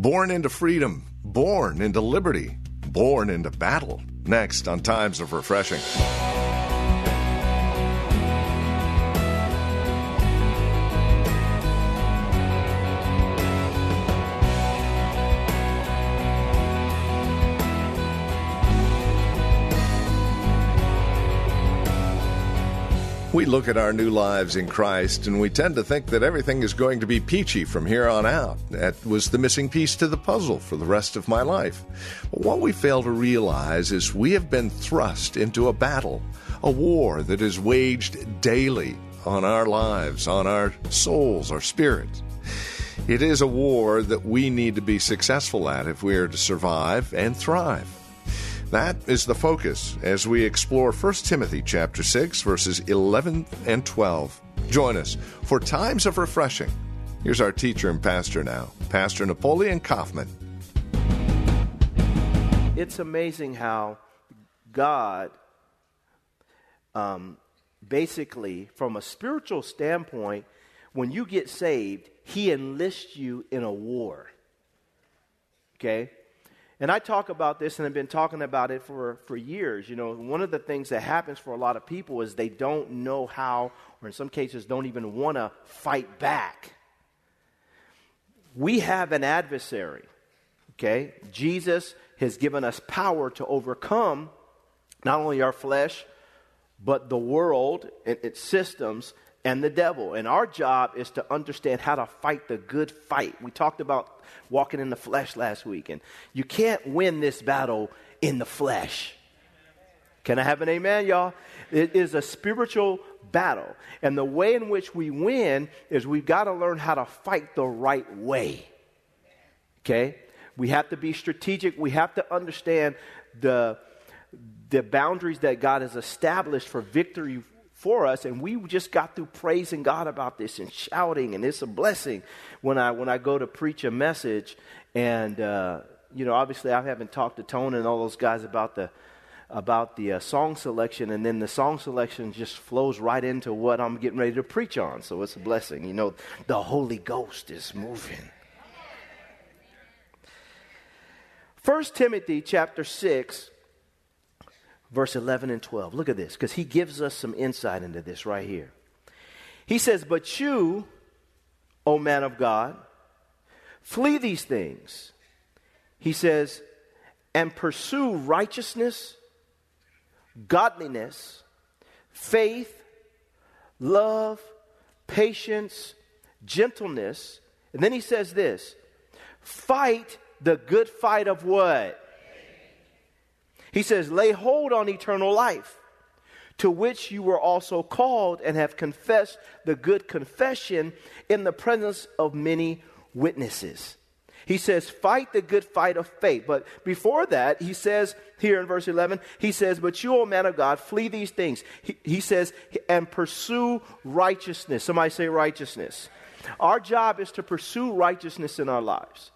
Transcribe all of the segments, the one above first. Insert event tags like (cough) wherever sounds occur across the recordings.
Born into freedom, born into liberty, born into battle. Next on Times of Refreshing. We look at our new lives in Christ and we tend to think that everything is going to be peachy from here on out. That was the missing piece to the puzzle for the rest of my life. But what we fail to realize is we have been thrust into a battle, a war that is waged daily on our lives, on our souls, our spirits. It is a war that we need to be successful at if we are to survive and thrive. That is the focus as we explore 1 Timothy chapter 6 verses 11 and 12. Join us for times of refreshing. Here's our teacher and pastor now, Pastor Napoleon Kaufman. It's amazing how God um, basically from a spiritual standpoint when you get saved, he enlists you in a war. Okay? And I talk about this and I've been talking about it for, for years. You know, one of the things that happens for a lot of people is they don't know how, or in some cases, don't even want to fight back. We have an adversary, okay? Jesus has given us power to overcome not only our flesh, but the world and its systems and the devil. And our job is to understand how to fight the good fight. We talked about walking in the flesh last week, and you can't win this battle in the flesh. Can I have an amen, y'all? It is a spiritual battle. And the way in which we win is we've got to learn how to fight the right way. Okay? We have to be strategic. We have to understand the, the boundaries that God has established for victory for us and we just got through praising god about this and shouting and it's a blessing when i when i go to preach a message. And uh, you know obviously i haven't talked to tone and all those guys about the about the uh, song selection and then the song selection just flows right into what i'm getting ready to preach on. So it's a blessing. You know the holy ghost is moving. First timothy chapter 6 verse 11 and 12. Look at this, because he gives us some insight into this right here. He says, But you, O man of God, flee these things. He says, and pursue righteousness, godliness, faith, love, patience, gentleness. And then he says this fight the good fight of what? He says, Lay hold on eternal life, to which you were also called and have confessed the good confession in the presence of many witnesses. He says, Fight the good fight of faith. But before that, he says here in verse 11, he says, But you, O man of God, flee these things. He, he says, And pursue righteousness. Somebody say righteousness. Our job is to pursue righteousness in our lives.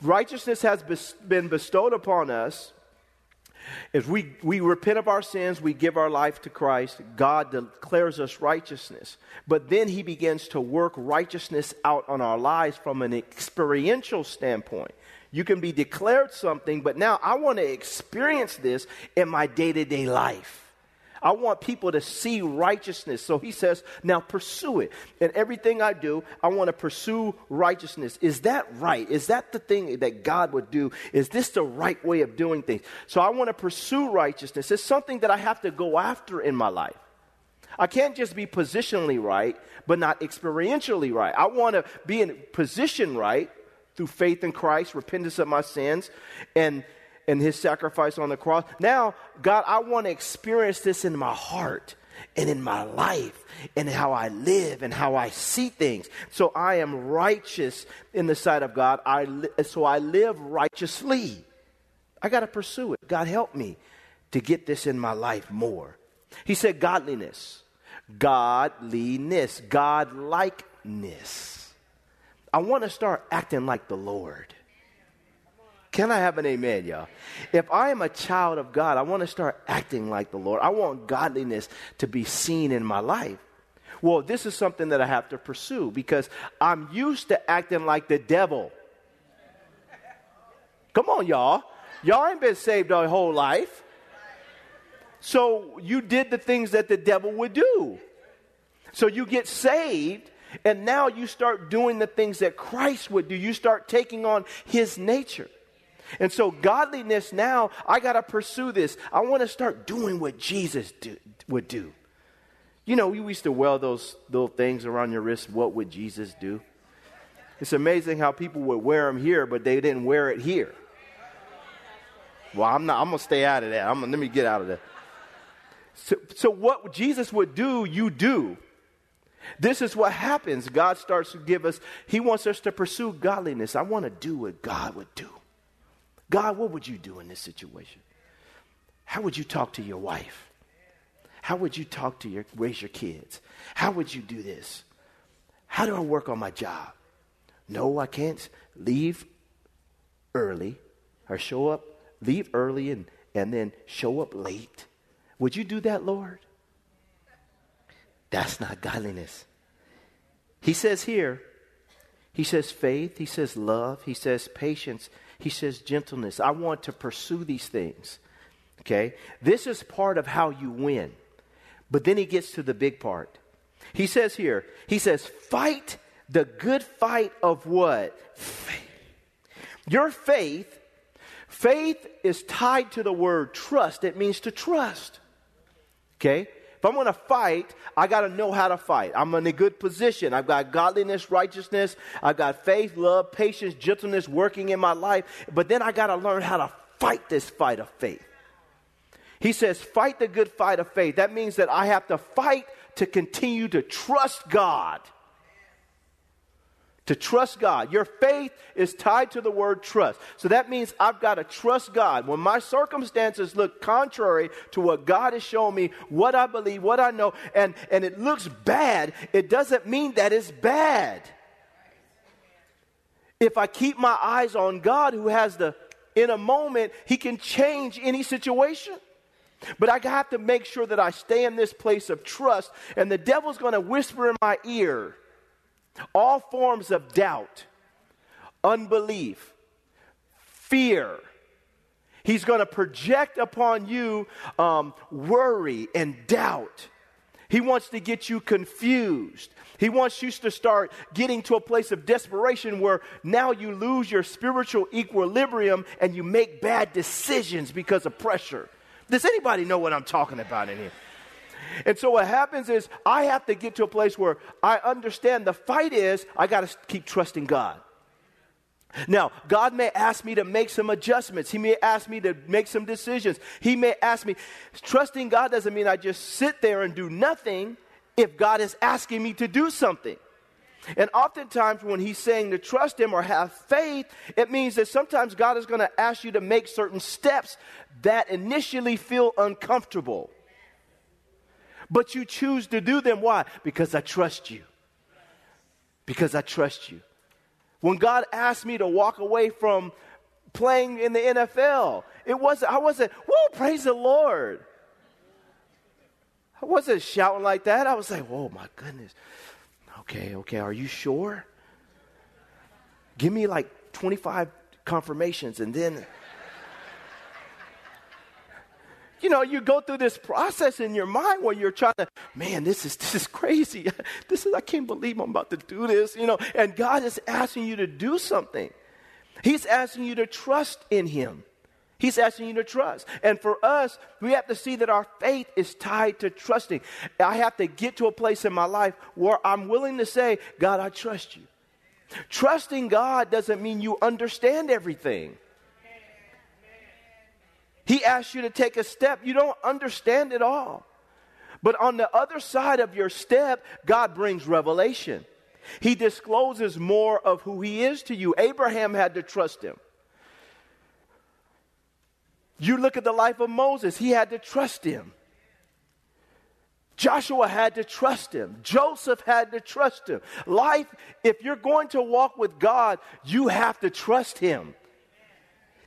Righteousness has been bestowed upon us if we, we repent of our sins, we give our life to Christ, God declares us righteousness. But then He begins to work righteousness out on our lives from an experiential standpoint. You can be declared something, but now I want to experience this in my day to day life. I want people to see righteousness. So he says, now pursue it. And everything I do, I want to pursue righteousness. Is that right? Is that the thing that God would do? Is this the right way of doing things? So I want to pursue righteousness. It's something that I have to go after in my life. I can't just be positionally right, but not experientially right. I want to be in position right through faith in Christ, repentance of my sins, and and his sacrifice on the cross. Now, God, I want to experience this in my heart. and in my life and how I live and how I see things. So I am righteous in the sight of God. I li- so I live righteously. I got to pursue it. God help me to get this in my life more. He said godliness, godliness, godlikeness. I want to start acting like the Lord. Can I have an amen, y'all? If I am a child of God, I want to start acting like the Lord. I want godliness to be seen in my life. Well, this is something that I have to pursue because I'm used to acting like the devil. Come on, y'all. Y'all ain't been saved our whole life. So you did the things that the devil would do. So you get saved, and now you start doing the things that Christ would do. You start taking on his nature. And so, godliness now, I got to pursue this. I want to start doing what Jesus do, would do. You know, we used to wear those little things around your wrist. What would Jesus do? It's amazing how people would wear them here, but they didn't wear it here. Well, I'm not. I'm gonna stay out of that. I'm gonna, let me get out of that. So, so what Jesus would do, you do. This is what happens. God starts to give us. He wants us to pursue godliness. I want to do what God would do. God, what would you do in this situation? How would you talk to your wife? How would you talk to your raise your kids? How would you do this? How do I work on my job? No, I can't leave early or show up, leave early and, and then show up late. Would you do that, Lord? That's not godliness. He says here, he says faith, he says love, he says patience, he says gentleness. I want to pursue these things. Okay? This is part of how you win. But then he gets to the big part. He says here, he says, fight the good fight of what? Your faith, faith is tied to the word trust. It means to trust. Okay? If I'm going to fight, I got to know how to fight. I'm in a good position. I've got godliness, righteousness. I've got faith, love, patience, gentleness working in my life. But then I got to learn how to fight this fight of faith. He says, fight the good fight of faith. That means that I have to fight to continue to trust God to trust God. Your faith is tied to the word trust. So that means I've got to trust God. When my circumstances look contrary to what God has shown me, what I believe, what I know, and, and it looks bad, it doesn't mean that it's bad. If I keep my eyes on God, who has the, in a moment, He can change any situation. But I have to make sure that I stay in this place of trust, and the devil's going to whisper in my ear all forms of doubt, unbelief, fear. He's going to project upon you um, worry and doubt. He wants to get you confused. He wants you to start getting to a place of desperation where now you lose your spiritual equilibrium and you make bad decisions because of pressure. Does anybody know what I'm talking about in here? And so what happens is I have to get to a place where I understand the fight is I got to keep trusting God. Now, God may ask me to make some adjustments. He may ask me to make some decisions. He may ask me. Trusting God doesn't mean I just sit there and do nothing if God is asking me to do something. And oftentimes, when He's saying to trust Him or have faith, it means that sometimes God is going to ask you to make certain steps that initially feel uncomfortable but you choose to do them. Why? Because I trust you. Because I trust you. When God asked me to walk away from playing in the NFL, it wasn't, I wasn't, whoa, praise the Lord. I wasn't shouting like that. I was like, whoa, my goodness. Okay, okay, are you sure? Give me like 25 confirmations and then you know, you go through this process in your mind where you're trying to, man, this is (laughs) this is crazy. (laughs) This is I can't believe I'm about to do this, you know, and God is asking you to do something. He's asking you to trust in him. He's asking you to trust. And for us, we have to see that our faith is tied to trusting. I have to get to a place in my life where I'm willing to say, God, I trust you. Trusting God doesn't mean you understand everything. He asks you to take a step. You don't understand it all. But on the other side of your step, God brings revelation. He discloses more of who He is to you. Abraham had to trust Him. You look at the life of Moses, he had to trust Him. Joshua had to trust him. Joseph had to trust him. Life, if you're going to walk with God, you have to trust him.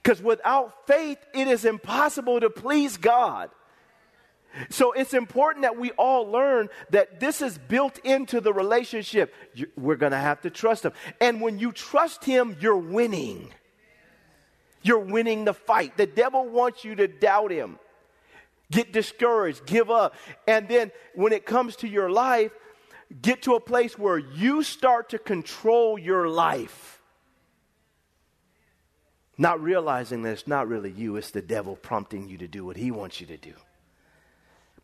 Because without faith, it is impossible to please God. So it's important that we all learn that this is built into the relationship. We're going to have to trust him. And when you trust him, you're winning. You're winning the fight. The devil wants you to doubt him get discouraged, give up. And then when it comes to your life, get to a place where you start to control your life. Not realizing that it's not really you, it's the devil prompting you to do what he wants you to do.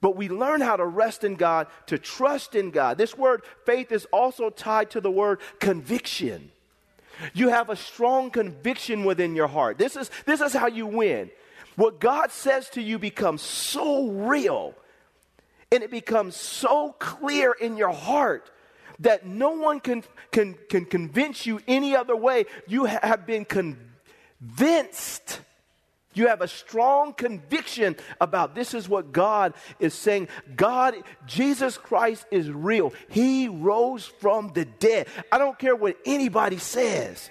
But we learn how to rest in God, to trust in God. This word faith is also tied to the word conviction. You have a strong conviction within your heart. This is, this is how you win. What God says to you becomes so real and it becomes so clear in your heart that no one can, can, can convince you any other way. You have been convinced. You have a strong conviction about this is what God is saying. God, Jesus Christ is real. He rose from the dead. I don't care what anybody says.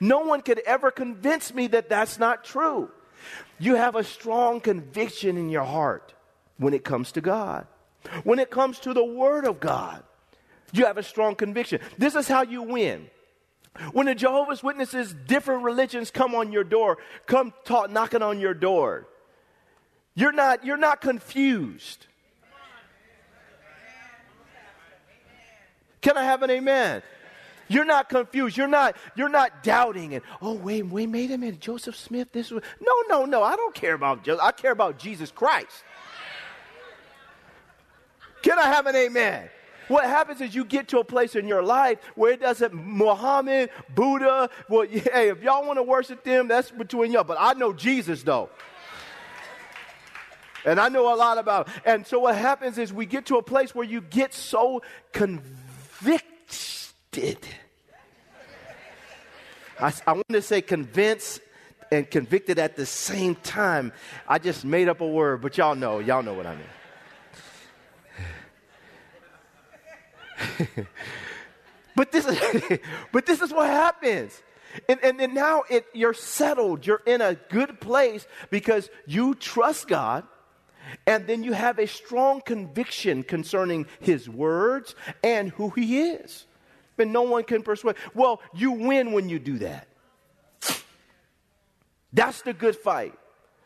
No one could ever convince me that that's not true. You have a strong conviction in your heart when it comes to God. When it comes to the Word of God, you have a strong conviction. This is how you win. When the Jehovah's Witnesses, different religions come on your door, come talk, knocking on your door, you're not, you're not confused. Can I have an amen? You're not confused. You're not, you're not doubting it. Oh, wait, wait, wait a minute. Joseph Smith, this was. No, no, no. I don't care about Joseph. I care about Jesus Christ. Can I have an amen? What happens is you get to a place in your life where it doesn't, Muhammad, Buddha, well, (laughs) hey, if y'all want to worship them, that's between y'all. But I know Jesus, though. And I know a lot about. And so what happens is we get to a place where you get so convicted. I, I wanted to say convinced and convicted at the same time. I just made up a word, but y'all know, y'all know what I mean. (laughs) but this is (laughs) but this is what happens. And, and, and now it, you're settled. You're in a good place because you trust God. And then you have a strong conviction concerning His words and who He is and no one can persuade. Well, you win when you do that. That's the good fight.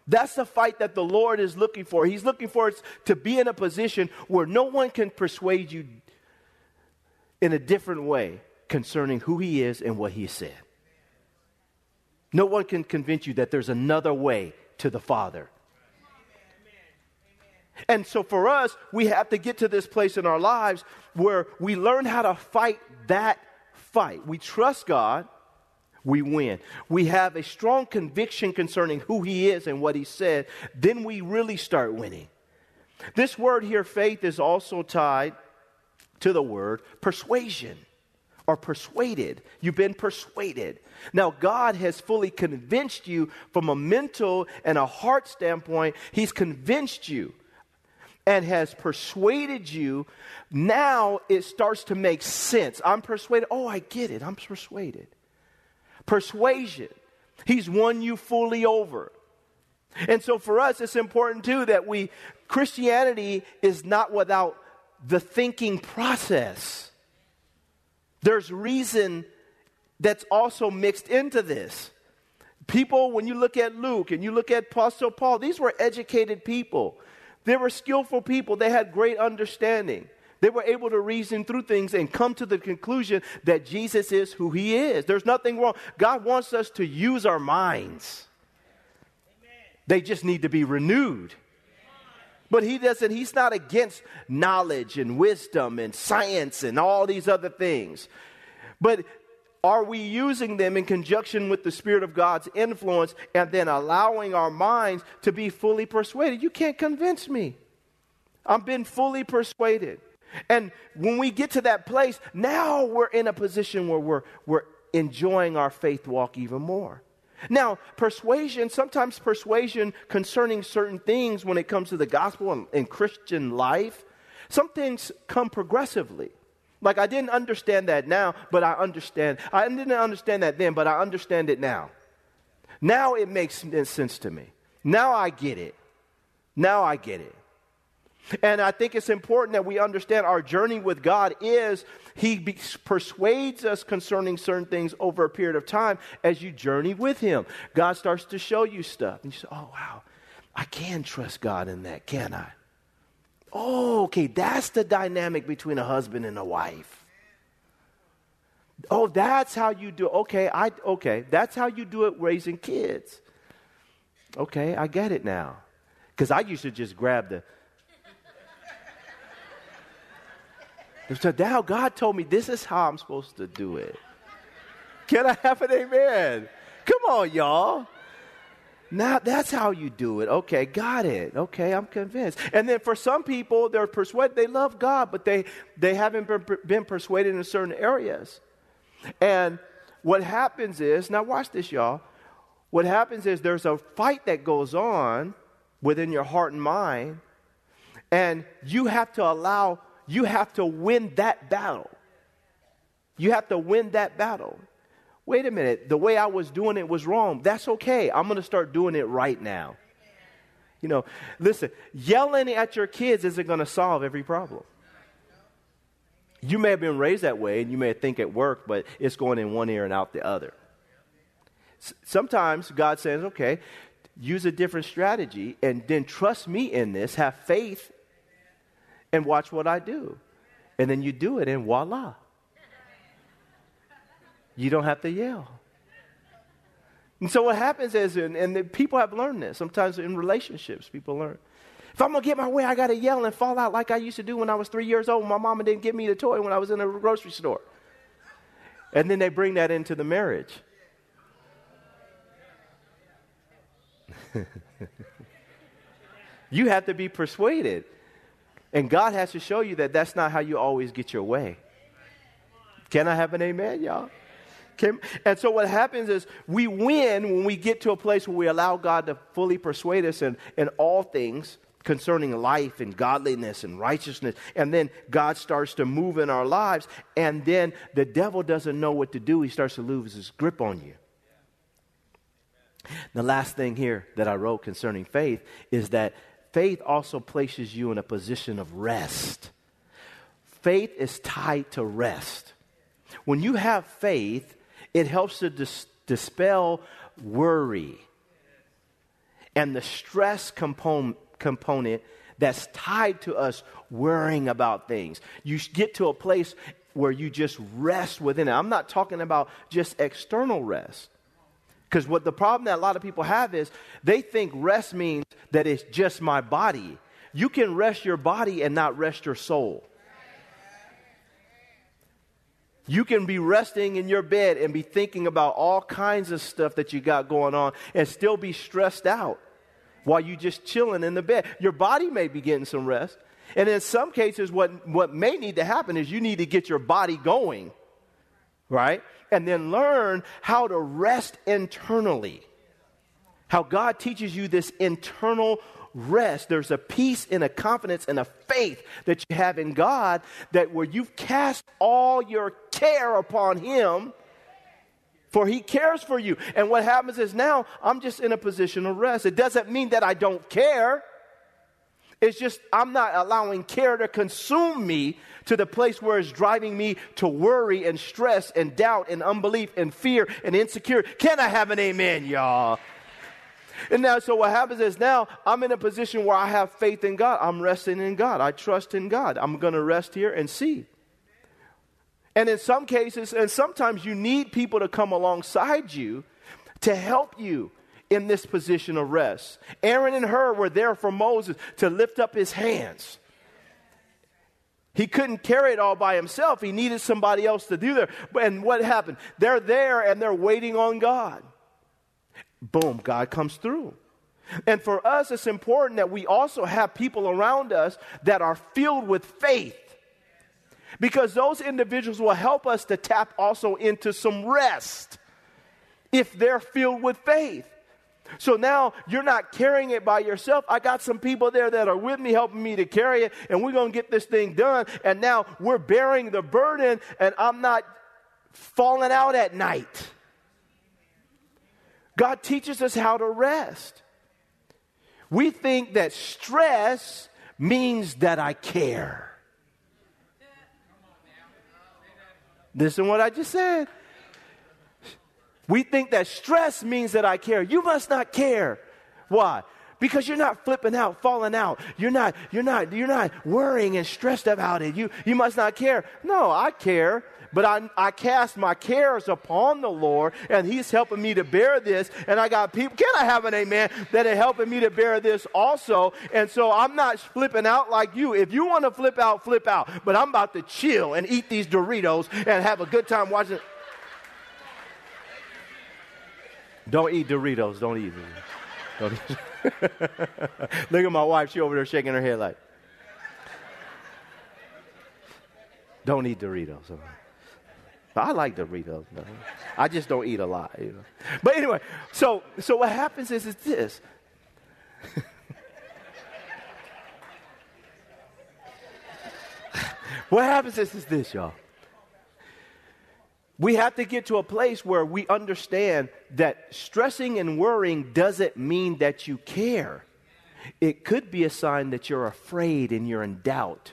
That's the fight that the Lord is looking for. He's looking for us to be in a position where no one can persuade you in a different way concerning who He is and what He said. No one can convince you that there's another way to the Father. And so for us, we have to get to this place in our lives where we learn how to fight that fight. We trust God, we win. We have a strong conviction concerning who He is and what He said, then we really start winning. This word here, faith, is also tied to the word persuasion or persuaded. You've been persuaded. Now, God has fully convinced you from a mental and a heart standpoint, He's convinced you and has persuaded you, now it starts to make sense. I'm persuaded. Oh, I get it. I'm persuaded. Persuasion. He's won you fully over. And so for us, it's important too that we, Christianity is not without the thinking process. There's reason that's also mixed into this. People, when you look at Luke and you look at Apostle Paul, these were educated people. They were skillful people, they had great understanding. They were able to reason through things and come to the conclusion that Jesus is who he is. There's nothing wrong. God wants us to use our minds, they just need to be renewed. But he doesn't, he's not against knowledge and wisdom and science and all these other things. But are we using them in conjunction with the Spirit of God's influence and then allowing our minds to be fully persuaded? You can't convince me. I'm been fully persuaded. And when we get to that place, now we're in a position where we're, we're enjoying our faith walk even more. Now, persuasion, sometimes persuasion concerning certain things when it comes to the gospel and, and Christian life, some things come progressively. Like I didn't understand that now, but I understand. I didn't understand that then, but I understand it now. Now it makes sense to me. Now I get it. Now I get it. And I think it's important that we understand our journey with God is He be- persuades us concerning certain things over a period of time as you journey with Him. God starts to show you stuff. And you say, oh, wow, I can trust God in that, can I? Oh, okay, that's the dynamic between a husband and a wife. Oh, that's how you do. Okay, I okay, that's how you do it raising kids. Okay, I get it now. Cuz I used to just grab the So now God told me this is how I'm supposed to do it. Can I have an amen? Come on, y'all. Now that's how you do it. Okay, got it. Okay, I'm convinced. And then for some people, they're persuaded, they love God, but they, they haven't been, been persuaded in certain areas. And what happens is, now watch this, y'all. What happens is there's a fight that goes on within your heart and mind, and you have to allow, you have to win that battle. You have to win that battle wait a minute, the way I was doing it was wrong. That's okay. I'm going to start doing it right now. You know, listen, yelling at your kids isn't going to solve every problem. You may have been raised that way and you may think it worked, but it's going in one ear and out the other. S- sometimes God says, okay, use a different strategy and then trust me in this, have faith, and watch what I do. And then you do it, and voila. You don't have to yell. And so what happens is, and, and people have learned this, sometimes in relationships, people learn. If I'm to get my way, I got to yell and fall out like I used to do when I was three years old. My mama didn't give me the toy when I was in a grocery store. And then they bring that into the marriage. (laughs) you have to be persuaded. And God has to show you that that's not how you always get your way. Can I have an amen, y'all? Okay? And so what happens is we win when we get to a place where we allow God to fully persuade us in, in all things concerning life and godliness and righteousness. And then God starts to move in our lives. And then the devil doesn't know what to do. He starts to lose his grip on you. The last thing here that I wrote concerning faith is that faith also places you in a position of rest. Faith is tied to rest. When you have faith, it helps to dis- dispel worry and the stress component, component that's tied to us worrying about things. You get to a place where you just rest within it. I'm not talking about just external rest. Because what the problem that a lot of people have is they think rest means that it's just my body. You can rest your body and not rest your soul. You can be resting in your bed and be thinking about all kinds of stuff that you got going on and still be stressed out while you just chilling in the bed. Your body may be getting some rest. And in some cases, what, what may need to happen is you need to get your body going, right? And then learn how to rest internally. How God teaches you this internal rest. There's a peace and a confidence and a faith that you have in God that where you've cast all your care upon Him, for He cares for you. And what happens is now I'm just in a position of rest. It doesn't mean that I don't care. It's just I'm not allowing care to consume me to the place where it's driving me to worry and stress and doubt and unbelief and fear and insecurity. Can I have an amen, y'all? And now, so what happens is now I'm in a position where I have faith in God. I'm resting in God. I trust in God. I'm going to rest here and see. And in some cases, and sometimes you need people to come alongside you to help you in this position of rest. Aaron and Hur were there for Moses to lift up his hands. He couldn't carry it all by himself. He needed somebody else to do that. And what happened? They're there and they're waiting on God boom, God comes through. And for us, it's important that we also have people around us that are filled with faith. Because those individuals will help us to tap also into some rest if they're filled with faith. So now you're not carrying it by yourself. I got some people there that are with me, helping me to carry it, and we're going to get this thing done. And now we're bearing the burden, and I'm not falling out at night. God teaches us how to rest. We think that stress means that I care. Listen what I just said. We think that stress means that I care. You must not care. Why? Because you're not flipping out, falling out. You're not, you're not, you're not worrying and stressed about it. You, you must not care. No, I care. But I, I cast my cares upon the Lord, and He's helping me to bear this. And I got people, can I have an amen, that are helping me to bear this also? And so I'm not flipping out like you. If you want to flip out, flip out. But I'm about to chill and eat these Doritos and have a good time watching. Don't eat Doritos. Don't eat them. Don't eat. (laughs) Look at my wife. She over there shaking her head like, don't eat Doritos. I like Doritos. I just don't eat a lot, you know. But anyway, so so what happens is is this. (laughs) what happens is is this, y'all. We have to get to a place where we understand that stressing and worrying doesn't mean that you care. It could be a sign that you're afraid and you're in doubt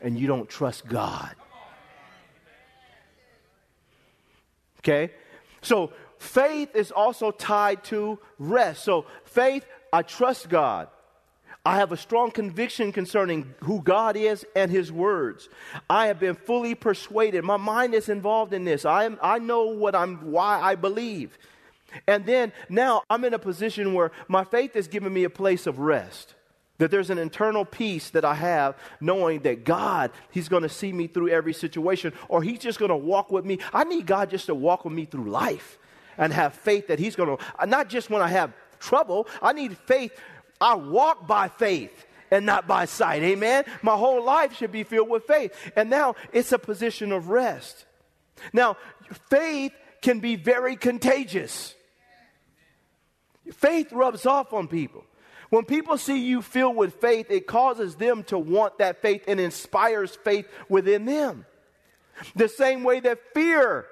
and you don't trust God. Okay? So faith is also tied to rest. So faith, I trust God. I have a strong conviction concerning who God is and His words. I have been fully persuaded. My mind is involved in this. I, am, I know what I'm, why I believe. And then now I'm in a position where my faith has given me a place of rest. That there's an internal peace that I have knowing that God, He's going to see me through every situation or He's just going to walk with me. I need God just to walk with me through life and have faith that He's going to, not just when I have trouble, I need faith I walk by faith and not by sight. Amen. My whole life should be filled with faith. And now it's a position of rest. Now, faith can be very contagious. Faith rubs off on people. When people see you filled with faith, it causes them to want that faith and inspires faith within them. The same way that fear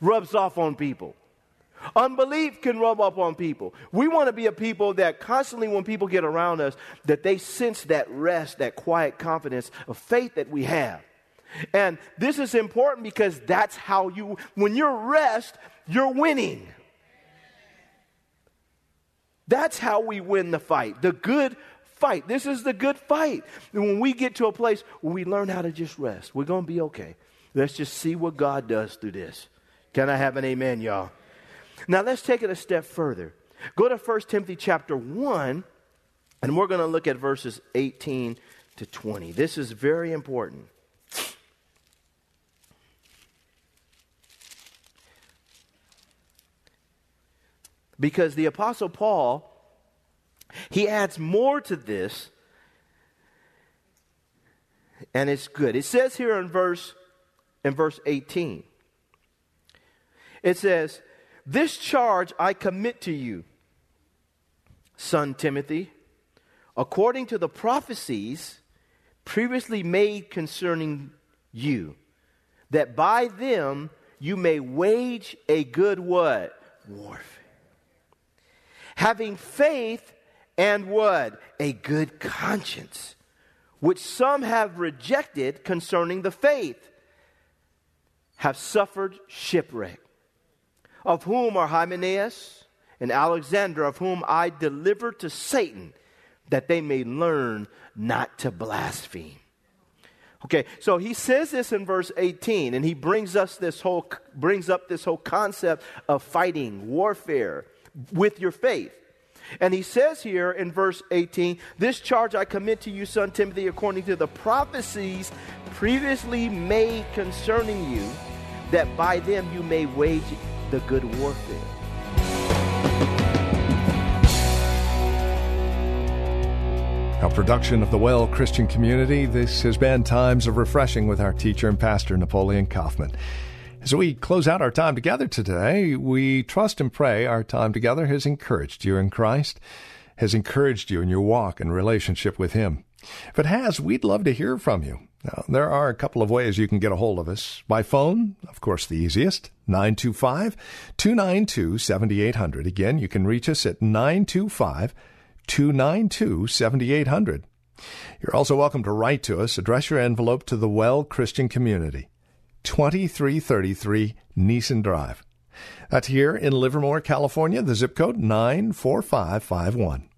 rubs off on people. Unbelief can rub up on people. We want to be a people that constantly, when people get around us, that they sense that rest, that quiet confidence of faith that we have. And this is important because that's how you, when you're rest, you're winning. That's how we win the fight. The good fight. This is the good fight. And when we get to a place where we learn how to just rest, we're going to be okay. Let's just see what God does through this. Can I have an amen, y'all? Now let's take it a step further. Go to 1 Timothy chapter 1, and we're going to look at verses 18 to 20. This is very important. Because the Apostle Paul, he adds more to this, and it's good. It says here in verse, in verse 18, it says, this charge I commit to you, son Timothy, according to the prophecies previously made concerning you, that by them you may wage a good what? Warfare. Having faith and what? A good conscience, which some have rejected concerning the faith, have suffered shipwreck of whom are Hymenaeus and Alexander, of whom I delivered to Satan, that they may learn not to blaspheme. Okay, so he says this in verse 18, and he brings us this whole brings up this whole concept of fighting, warfare with your faith. And he says here in verse 18, This charge I commit to you, son Timothy, according to the prophecies previously made concerning you, that by them you may wage the good warfare. A production of the Well Christian Community. This has been Times of Refreshing with our teacher and pastor, Napoleon Kaufman. As we close out our time together today, we trust and pray our time together has encouraged you in Christ, has encouraged you in your walk and relationship with Him. If it has, we'd love to hear from you. Now, there are a couple of ways you can get a hold of us. By phone, of course, the easiest, 925 292 7800. Again, you can reach us at 925 292 7800. You're also welcome to write to us. Address your envelope to the Well Christian Community, 2333 Nissen Drive. That's here in Livermore, California, the zip code 94551.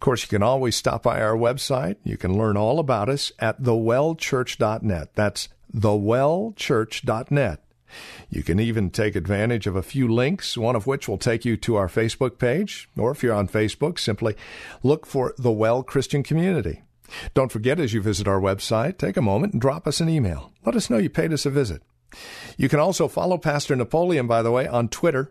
Of course, you can always stop by our website. You can learn all about us at thewellchurch.net. That's thewellchurch.net. You can even take advantage of a few links, one of which will take you to our Facebook page, or if you're on Facebook, simply look for the Well Christian Community. Don't forget, as you visit our website, take a moment and drop us an email. Let us know you paid us a visit. You can also follow Pastor Napoleon, by the way, on Twitter.